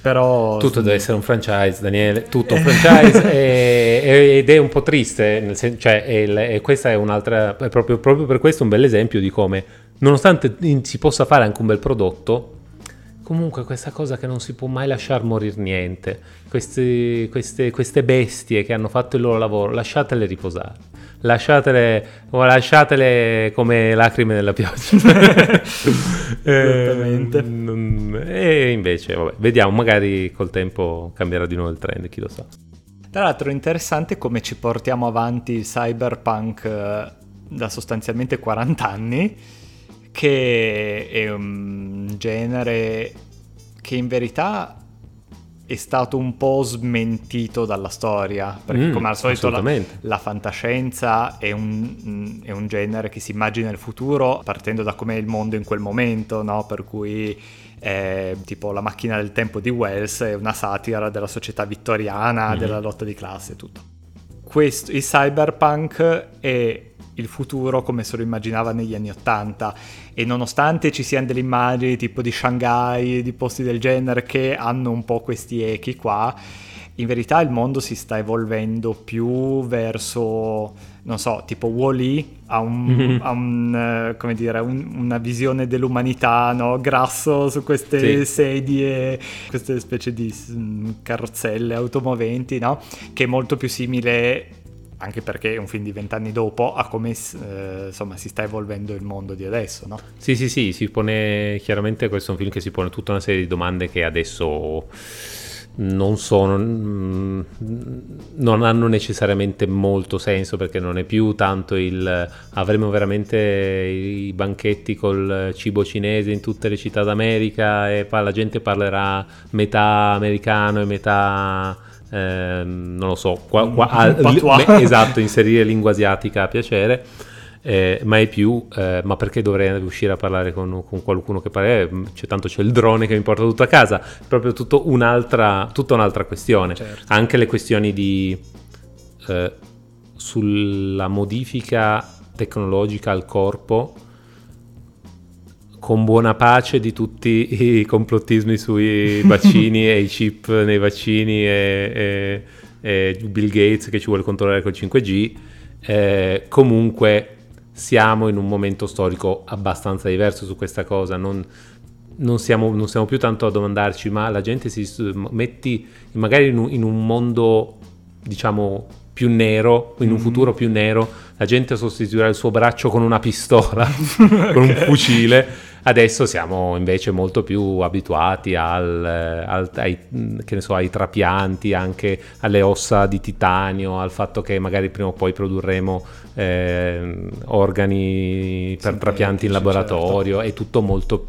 Però... Tutto deve essere un franchise, Daniele, tutto un franchise e, ed è un po' triste, sen- cioè, e, e questa è un'altra, è proprio, proprio per questo un bel esempio di come, nonostante si possa fare anche un bel prodotto, Comunque questa cosa che non si può mai lasciare morire niente, queste, queste, queste bestie che hanno fatto il loro lavoro, lasciatele riposare, lasciatele, lasciatele come lacrime nella pioggia. Esattamente. e invece, vabbè, vediamo, magari col tempo cambierà di nuovo il trend, chi lo sa. Tra l'altro è interessante come ci portiamo avanti il cyberpunk eh, da sostanzialmente 40 anni che è un genere che in verità è stato un po' smentito dalla storia, perché mm, come al solito la, la, fantascienza è un, è un, genere che si immagina il futuro partendo da com'è il mondo in quel momento, no? per cui eh, tipo la macchina del tempo di Wells è una satira della società vittoriana, mm-hmm. della lotta di classe e tutto. Questo, il cyberpunk è il futuro come se lo immaginava negli anni Ottanta e nonostante ci siano delle immagini tipo di Shanghai, di posti del genere che hanno un po' questi echi qua, in verità il mondo si sta evolvendo più verso, non so, tipo Wall-E ha, un, mm-hmm. ha un, uh, dire, un, una visione dell'umanità, no? grasso su queste sì. sedie, queste specie di mm, carrozzelle automoventi, no? che è molto più simile anche perché è un film di vent'anni dopo, a come eh, insomma, si sta evolvendo il mondo di adesso. No? Sì, sì, sì, si pone chiaramente questo è un film che si pone tutta una serie di domande che adesso non sono non hanno necessariamente molto senso perché non è più tanto il avremo veramente i banchetti col cibo cinese in tutte le città d'America e la gente parlerà metà americano e metà eh, non lo so, qua, qua, beh, esatto, inserire lingua asiatica a piacere. Eh, ma è più, eh, ma perché dovrei riuscire a parlare con, con qualcuno che parla? Eh, c'è tanto c'è il drone che mi porta tutto a casa, proprio tutto un'altra, tutta un'altra questione. Certo. Anche le questioni di eh, sulla modifica tecnologica al corpo con buona pace di tutti i complottismi sui vaccini e i chip nei vaccini e, e, e, Bill Gates che ci vuole controllare col 5G, eh, comunque siamo in un momento storico abbastanza diverso su questa cosa. Non, non siamo, non siamo, più tanto a domandarci, ma la gente si metti magari in un, in un mondo, diciamo, più nero, in un mm. futuro più nero, la gente sostituirà il suo braccio con una pistola, okay. con un fucile. Adesso siamo invece molto più abituati al, al, ai, so, ai, trapianti, anche alle ossa di titanio, al fatto che magari prima o poi produrremo eh, organi per trapianti in laboratorio, certo. è tutto molto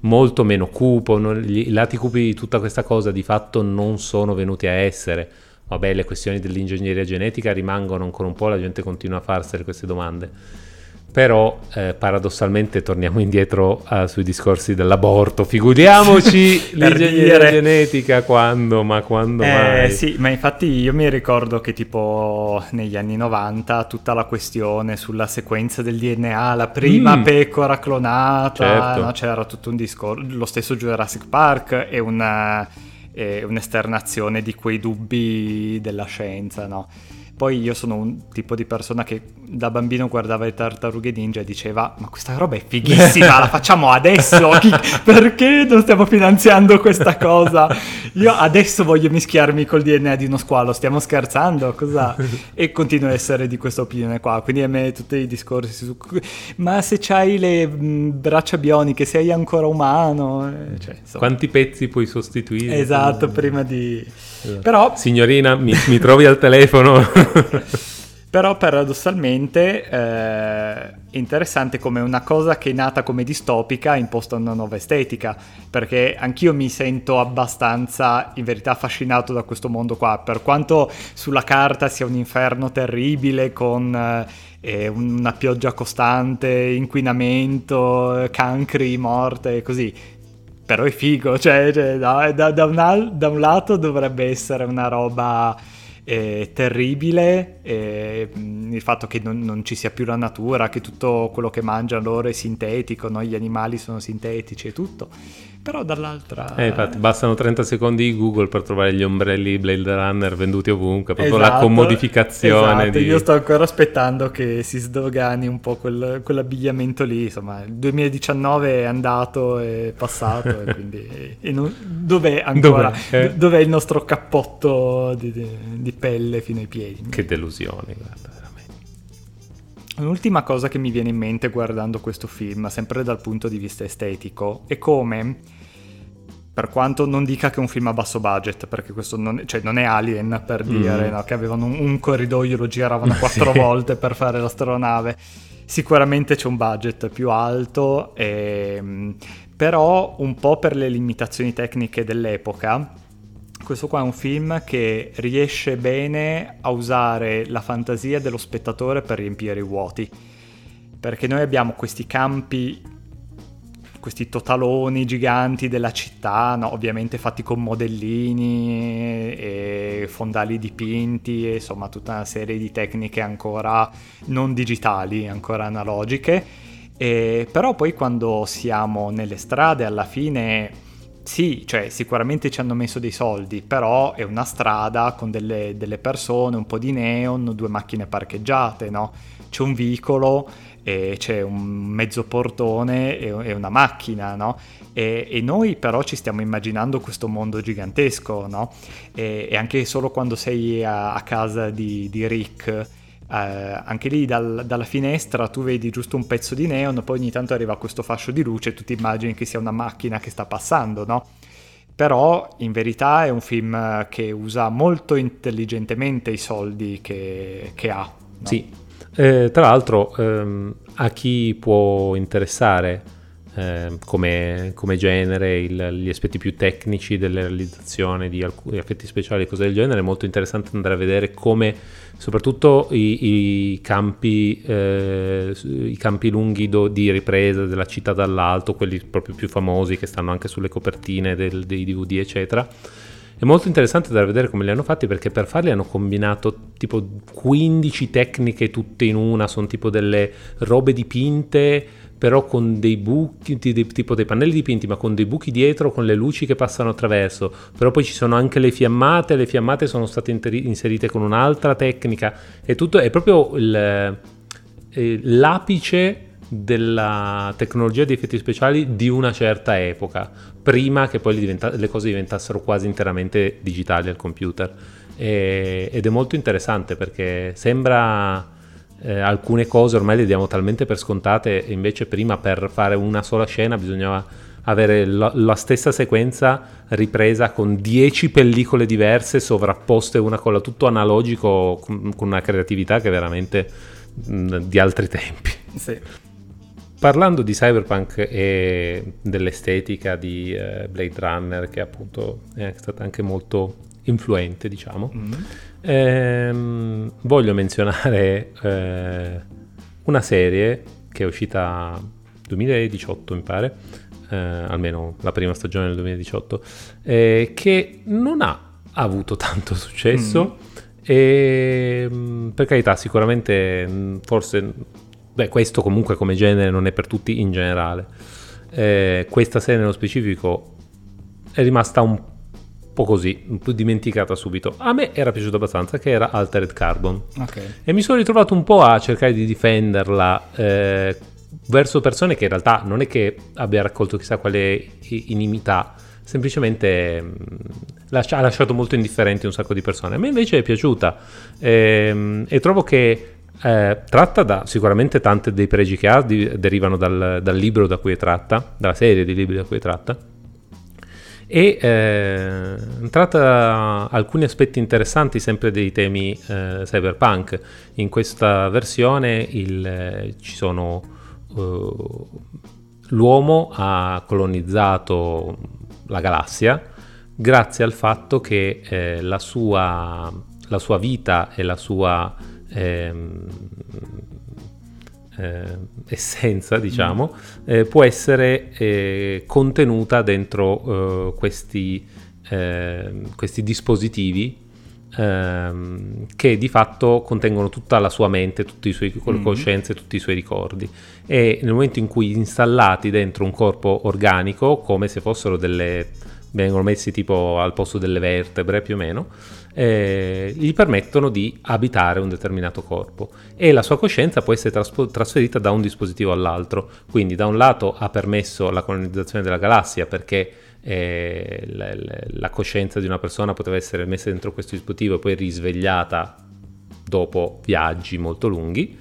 molto meno cupo, non, i lati cupi di tutta questa cosa di fatto non sono venuti a essere vabbè, le questioni dell'ingegneria genetica rimangono ancora un po', la gente continua a farsene queste domande. Però eh, paradossalmente torniamo indietro uh, sui discorsi dell'aborto. Figuriamoci l'ingegneria dire... genetica quando, ma quando eh, mai? Sì, ma infatti io mi ricordo che tipo negli anni 90 tutta la questione sulla sequenza del DNA, la prima mm. pecora clonata, certo. no? c'era tutto un discorso, lo stesso Jurassic Park e una un'esternazione di quei dubbi della scienza, no? Poi io sono un tipo di persona che da bambino guardava le tartarughe ninja e diceva ma questa roba è fighissima, la facciamo adesso, Chi, perché non stiamo finanziando questa cosa? Io adesso voglio mischiarmi col DNA di uno squalo, stiamo scherzando? Cosa? E continuo ad essere di questa opinione qua, quindi a me tutti i discorsi su ma se c'hai le braccia bioniche, sei ancora umano? Eh, cioè, Quanti pezzi puoi sostituire? Esatto, prima di... Esatto. Però... Signorina, mi, mi trovi al telefono? Però paradossalmente eh, è interessante come una cosa che è nata come distopica imposta una nuova estetica, perché anch'io mi sento abbastanza in verità affascinato da questo mondo qua, per quanto sulla carta sia un inferno terribile con eh, una pioggia costante, inquinamento, cancri, morte e così. Però è figo, cioè, cioè da, da, da, un, da un lato dovrebbe essere una roba è terribile e, il fatto che non, non, ci sia più la natura, che tutto quello che mangiano loro è sintetico, no? gli animali sono sintetici e tutto però dall'altra... Eh, infatti, bastano 30 secondi di Google per trovare gli ombrelli Blade Runner venduti ovunque, proprio esatto, la commodificazione. Esatto, di... io sto ancora aspettando che si sdogani un po' quel, quell'abbigliamento lì, insomma, il 2019 è andato, è passato, e quindi... E non, dov'è ancora? Dov'è? Eh? dov'è? il nostro cappotto di, di, di, pelle fino ai piedi? Che delusione, guarda. Un'ultima cosa che mi viene in mente guardando questo film, sempre dal punto di vista estetico, è come per quanto non dica che è un film a basso budget, perché questo non, cioè non è Alien per mm. dire, mm. no? che avevano un, un, corridoio, lo giravano quattro sì. volte per fare l'astronave. Sicuramente c'è un budget più alto, e, ehm, però un po' per le limitazioni tecniche dell'epoca, questo qua è un film che riesce bene a usare la fantasia dello spettatore per riempire i vuoti. Perché noi abbiamo questi campi questi totaloni giganti della città, no? ovviamente fatti con modellini e fondali dipinti, e insomma tutta una serie di tecniche ancora non digitali, ancora analogiche. E, però poi quando siamo nelle strade alla fine sì, cioè sicuramente ci hanno messo dei soldi, però è una strada con delle, delle persone, un po' di neon, due macchine parcheggiate, no? C'è un vicolo c'è un mezzo portone e, e una macchina, no? E, e, noi però ci stiamo immaginando questo mondo gigantesco, no? E, e anche solo quando sei a, a casa di, di Rick, anche lì dal, dalla finestra tu vedi giusto un pezzo di neon, poi ogni tanto arriva questo fascio di luce e tu ti immagini che sia una macchina che sta passando, no? Però in verità è un film che usa molto intelligentemente i soldi che, che ha. No? Sì, eh, tra l'altro, ehm, a chi può interessare eh, come, come, genere il, gli aspetti più tecnici delle realizzazioni di alcuni effetti speciali e cose del genere, è molto interessante andare a vedere come soprattutto i, i, campi, eh, i campi, lunghi do, di ripresa della città dall'alto, quelli proprio più famosi che stanno anche sulle copertine del, dei DVD, eccetera. È molto interessante da vedere come li hanno fatti perché per farli hanno combinato tipo 15 tecniche tutte in una, sono tipo delle robe dipinte però con dei buchi, tipo dei pannelli dipinti, ma con dei buchi dietro, con le luci che passano attraverso. Però poi ci sono anche le fiammate, le fiammate sono state inserite con un'altra tecnica. È tutto, è proprio il, eh, l'apice della tecnologia di effetti speciali di una certa epoca, prima che poi diventa- le cose diventassero quasi interamente digitali al computer. E, ed è molto interessante perché sembra eh, alcune cose ormai le diamo talmente per scontate, e invece prima per fare una sola scena bisognava avere la, la stessa sequenza ripresa con 10 pellicole diverse sovrapposte una con la tutto analogico con, con una creatività che è veramente mh, di altri tempi. Sì. Parlando di cyberpunk e dell'estetica di eh, Blade Runner, che appunto è stata anche molto influente, diciamo, mm. Ehm, voglio menzionare eh, una serie che è uscita nel 2018, mi pare, eh, almeno la prima stagione del 2018, eh, che non ha avuto tanto successo. Mm. E mm, per carità, sicuramente mm, forse Beh, questo comunque come genere non è per tutti in generale. Eh, questa serie nello specifico è rimasta un po' così, un po' dimenticata subito. A me era piaciuta abbastanza, che era Altered Carbon. Okay. E mi sono ritrovato un po' a cercare di difenderla eh, verso persone che in realtà non è che abbia raccolto chissà quale inimità, semplicemente mh, mm, ha lasciato molto indifferenti un sacco di persone. A me invece è piaciuta eh, e trovo che eh, tratta da sicuramente tanti dei pregi che ha, di, derivano dal, dal, libro da cui è tratta, dalla serie di libri da cui è tratta. E eh, tratta alcuni aspetti interessanti sempre dei temi eh, cyberpunk. In questa versione il, ci sono uh, l'uomo ha colonizzato la galassia grazie al fatto che eh, la sua, la, sua, vita e la sua Ehm, eh, essenza, diciamo, eh, può essere eh, contenuta dentro eh, questi, ehm, questi, dispositivi ehm, che di fatto contengono tutta la sua mente, tutte le sue mm. coscienze, tutti i suoi ricordi. E nel momento in cui installati dentro un corpo organico, come se fossero delle vengono messi tipo al posto delle vertebre più o meno, eh, gli permettono di abitare un determinato corpo e la sua coscienza può essere traspo- trasferita da un dispositivo all'altro. Quindi da un lato ha permesso la colonizzazione della galassia perché eh, la, la, coscienza di una persona poteva essere messa dentro questo dispositivo e poi risvegliata dopo viaggi molto lunghi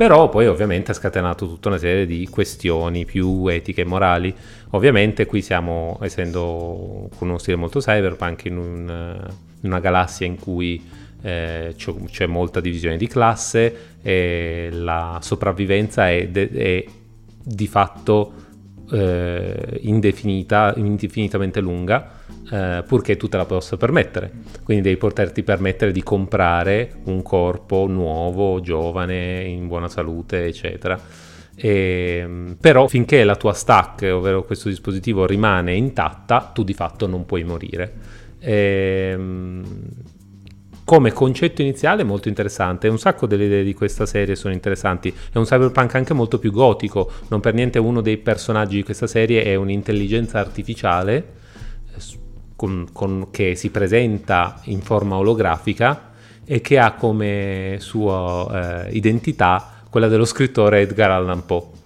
però poi ovviamente ha scatenato tutta una serie di questioni più etiche e morali. Ovviamente qui siamo, essendo con uno stile molto cyberpunk, in, un, in una galassia in cui eh, c'è, c'è, molta divisione di classe e la sopravvivenza è, de, è di fatto eh, indefinita, indefinitamente lunga eh, purché tu te la possa permettere. Quindi devi poterti permettere di comprare un corpo nuovo, giovane, in buona salute, eccetera. E, ehm, però finché la tua stack, ovvero questo dispositivo, rimane intatta, tu di fatto non puoi morire. Ehm, come concetto iniziale molto interessante, un sacco delle idee di questa serie sono interessanti, è un cyberpunk anche molto più gotico, non per niente uno dei personaggi di questa serie è un'intelligenza artificiale con, con, che si presenta in forma olografica e che ha come sua eh, identità quella dello scrittore Edgar Allan Poe.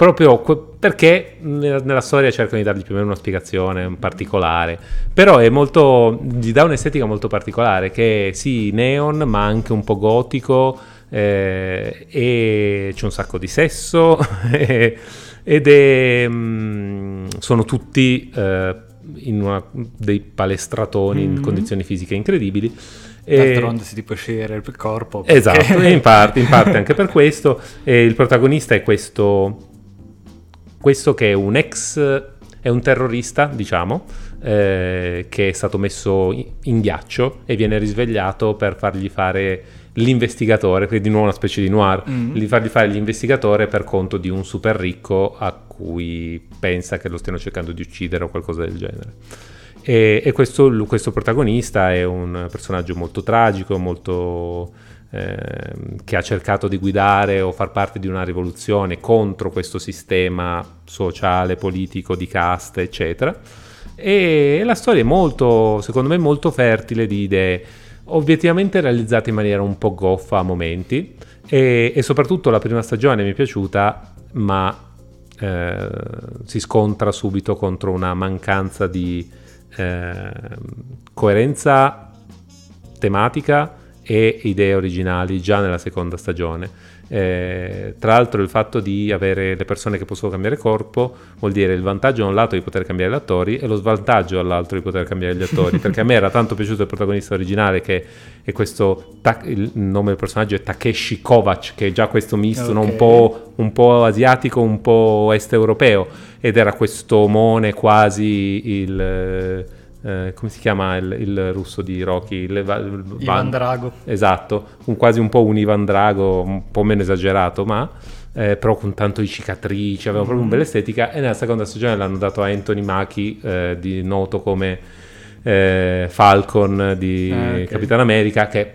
Proprio perché nella, storia cercano di dargli più o meno una spiegazione un particolare, però è molto, gli dà un'estetica molto particolare che è sì neon ma anche un po' gotico eh, e c'è un sacco di sesso ed è, mh, mm, sono tutti eh, in una, dei palestratoni mm-hmm. in condizioni fisiche incredibili. D'altronde si ti può scegliere il corpo. Perché... Esatto, in parte, in parte anche per questo. E il protagonista è questo, questo che è un ex, è un terrorista, diciamo, eh, che è stato messo in ghiaccio e viene risvegliato per fargli fare l'investigatore, quindi di nuovo una specie di noir, mm-hmm. di fargli fare l'investigatore per conto di un super ricco a cui pensa che lo stiano cercando di uccidere o qualcosa del genere. E, e questo, questo, protagonista è un personaggio molto tragico, molto, che ha cercato di guidare o far parte di una rivoluzione contro questo sistema sociale, politico, di caste, eccetera. E la storia è molto, secondo me, molto fertile di idee obiettivamente realizzate in maniera un po' goffa a momenti e, e soprattutto la prima stagione mi è piaciuta ma eh, si scontra subito contro una mancanza di eh, coerenza tematica e idee originali già nella seconda stagione. Eh, tra l'altro il fatto di avere le persone che possono cambiare corpo vuol dire il vantaggio da un lato di poter cambiare gli attori e lo svantaggio dall'altro di poter cambiare gli attori perché a me era tanto piaciuto il protagonista originale che è questo il nome del personaggio è Takeshi Kovac che è già questo misto okay. un, po', un, po', asiatico un po' est europeo ed era questo omone quasi il eh, come si chiama il, il, russo di Rocky? Il, il, Ivan Drago. Esatto, un, quasi un po' un Ivan Drago, un po' meno esagerato, ma eh, però con tanto di cicatrici, aveva proprio una bella estetica e nella seconda stagione l'hanno dato a Anthony Macchi, eh, di, noto come eh, Falcon di ah, okay. Capitan America, che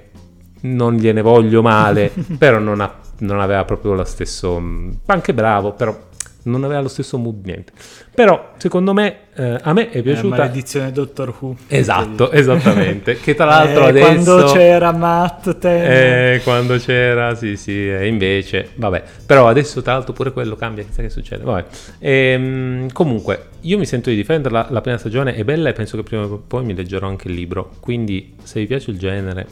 non gliene voglio male, però non, ha, non aveva proprio lo stesso... anche bravo, però non aveva lo stesso mood niente. Però secondo me eh, a me è piaciuta... La maledizione Doctor Who. Esatto, esattamente. che tra l'altro eh, adesso... Quando c'era Matt Eh, quando c'era, sì sì, e invece... Vabbè, però adesso tra l'altro pure quello cambia, chissà che succede. Vabbè. Ehm, comunque, io mi sento di difenderla, la prima stagione è bella e penso che prima o poi mi leggerò anche il libro. Quindi se vi piace il genere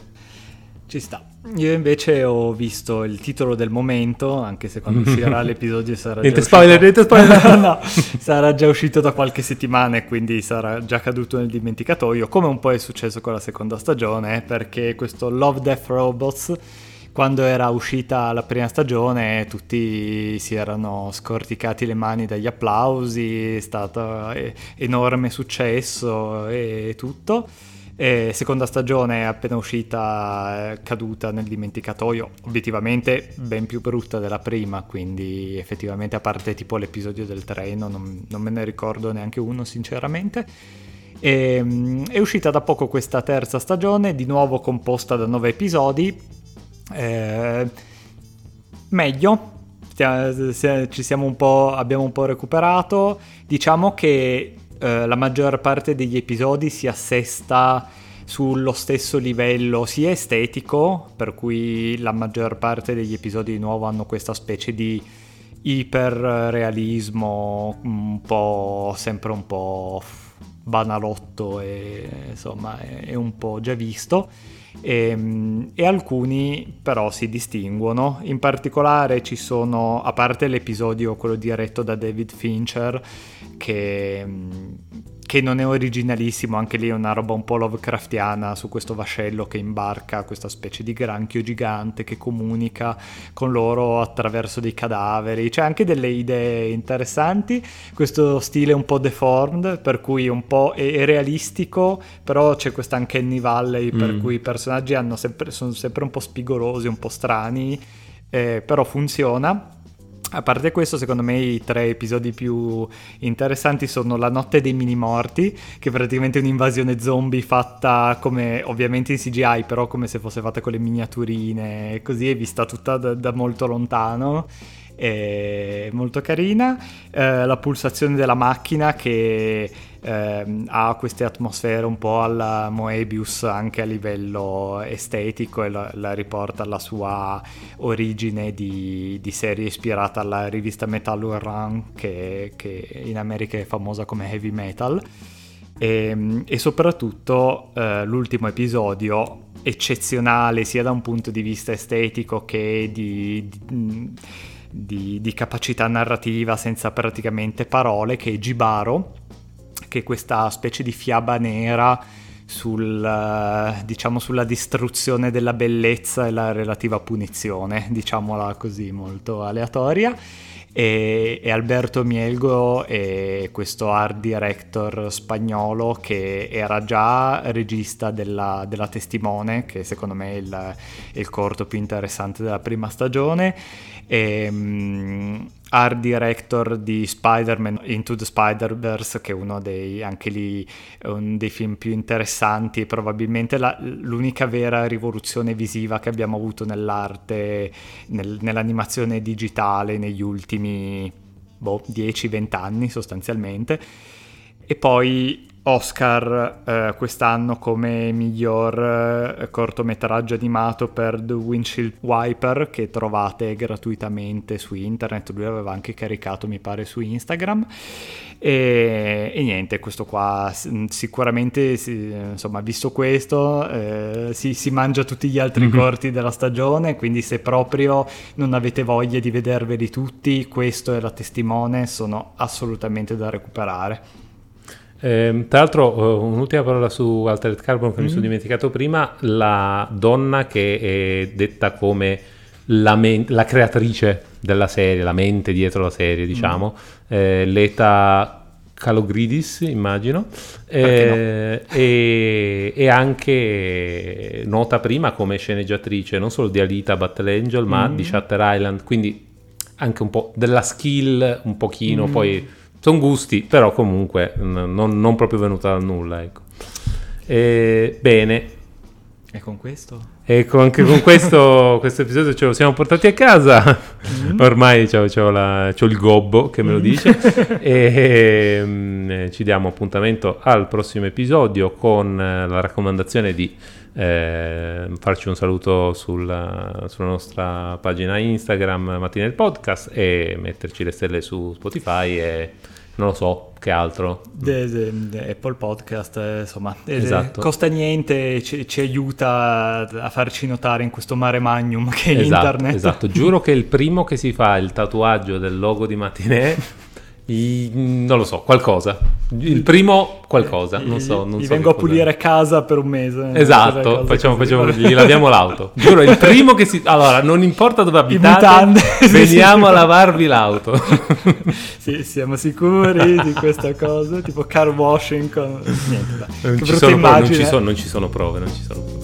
ci sta. Io invece ho visto il titolo del momento, anche se quando uscirà l'episodio sarà niente già spoiler, uscito... niente spoiler, no, sarà già uscito da qualche settimana e quindi sarà già caduto nel dimenticatoio, come un po' è successo con la seconda stagione, perché questo Love Death Robots quando era uscita la prima stagione tutti si erano scorticati le mani dagli applausi, è stato eh, enorme successo e tutto. E seconda stagione appena uscita, caduta nel dimenticatoio, obiettivamente ben più brutta della prima, quindi effettivamente a parte tipo l'episodio del treno, non, non me ne ricordo neanche uno sinceramente. E, ehm, è uscita da poco questa terza stagione, di nuovo composta da nove episodi. Eh, meglio, ci siamo un po', abbiamo un po' recuperato. Diciamo che eh, la maggior parte degli episodi si assesta sullo stesso livello sia estetico, per cui la maggior parte degli episodi di nuovo hanno questa specie di iperrealismo un po' sempre un po' banalotto e insomma è, è un po' già visto e, ehm, e, alcuni però si distinguono. In particolare ci sono, a parte l'episodio, quello diretto da David Fincher, che che non è originalissimo, anche lì è una roba un po' Lovecraftiana su questo vascello che imbarca questa specie di granchio gigante che comunica con loro attraverso dei cadaveri, c'è anche delle idee interessanti, questo stile un po' deformed, per cui un po' è, è realistico, però c'è questa anche Annie Valley, per mm. cui i personaggi sempre, sono sempre un po' spigolosi, un po' strani, eh, però funziona. A parte questo, secondo me i tre episodi più interessanti sono La notte dei mini morti, che è praticamente un'invasione zombie fatta come ovviamente in CGI, però come se fosse fatta con le miniaturine e così, è vista tutta da, da molto lontano è molto carina. Eh, la pulsazione della macchina che eh, ha queste atmosfere un po' alla Moebius anche a livello estetico e la, la riporta alla sua origine di, di, serie ispirata alla rivista Metal Run che, che in America è famosa come heavy metal. E, e soprattutto eh, l'ultimo episodio eccezionale sia da un punto di vista estetico che di, di di, di capacità narrativa senza praticamente parole, che è Gibaro, che è questa specie di fiaba nera sul, diciamo, sulla distruzione della bellezza e la relativa punizione, diciamola così, molto aleatoria. E, e, Alberto Mielgo è questo art director spagnolo che era già regista della, della Testimone, che secondo me è il, è il, corto più interessante della prima stagione, e um, art director di Spider-Man Into the Spider-Verse, che è uno dei, anche lì, un dei film più interessanti e probabilmente la, l'unica vera rivoluzione visiva che abbiamo avuto nell'arte, nel, nell'animazione digitale negli ultimi boh, 10-20 anni sostanzialmente. E poi Oscar eh, quest'anno come miglior eh, cortometraggio animato per The Windshield Wiper che trovate gratuitamente su internet, lui aveva anche caricato mi pare su Instagram e, e niente, questo qua sicuramente insomma visto questo eh, si, si, mangia tutti gli altri mm-hmm. corti della stagione, quindi se proprio non avete voglia di vederveli tutti, questo è la testimone, sono assolutamente da recuperare. Eh, tra l'altro, uh, un'ultima parola su Altered Carbon che mm-hmm. mi sono mm. dimenticato prima, la donna che è detta come la, men- la, creatrice della serie, la mente dietro la serie, diciamo, mm. eh, Leta Calogridis, immagino, eh, no? e, e, anche nota prima come sceneggiatrice non solo di Alita Battle Angel, ma mm. di Shutter Island, quindi anche un po' della skill, un pochino, mm. poi sono gusti, però comunque non, non, proprio venuta dal nulla. Ecco. E, bene. E con questo? E con, anche con questo, questo episodio ce lo siamo portati a casa. Mm. Ormai c'ho, c'ho, la, c'ho, il gobbo che me lo mm. dice. e um, ci diamo appuntamento al prossimo episodio con uh, la raccomandazione di eh, farci un saluto sulla, sulla, nostra pagina Instagram Mattina il Podcast e metterci le stelle su Spotify e non lo so che altro. De, de, de Apple Podcast, eh, insomma, esatto. costa niente, ci, ci, aiuta a farci notare in questo mare magnum che è esatto, internet. Esatto, giuro che il primo che si fa il tatuaggio del logo di Matinee I, non lo so, qualcosa. Il primo qualcosa, non so. Non gli so vengo a pulire casa per un mese. Esatto, facciamo, facciamo, gli laviamo l'auto. Giuro, il primo che si... Allora, non importa dove abitate, veniamo a lavarvi l'auto. sì, siamo sicuri di questa cosa, tipo car washing con... Niente, dai. Non, ci sono, prove, non, ci sono, non ci sono prove, non ci sono prove.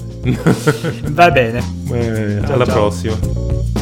Va bene. Eh, alla ciao. prossima.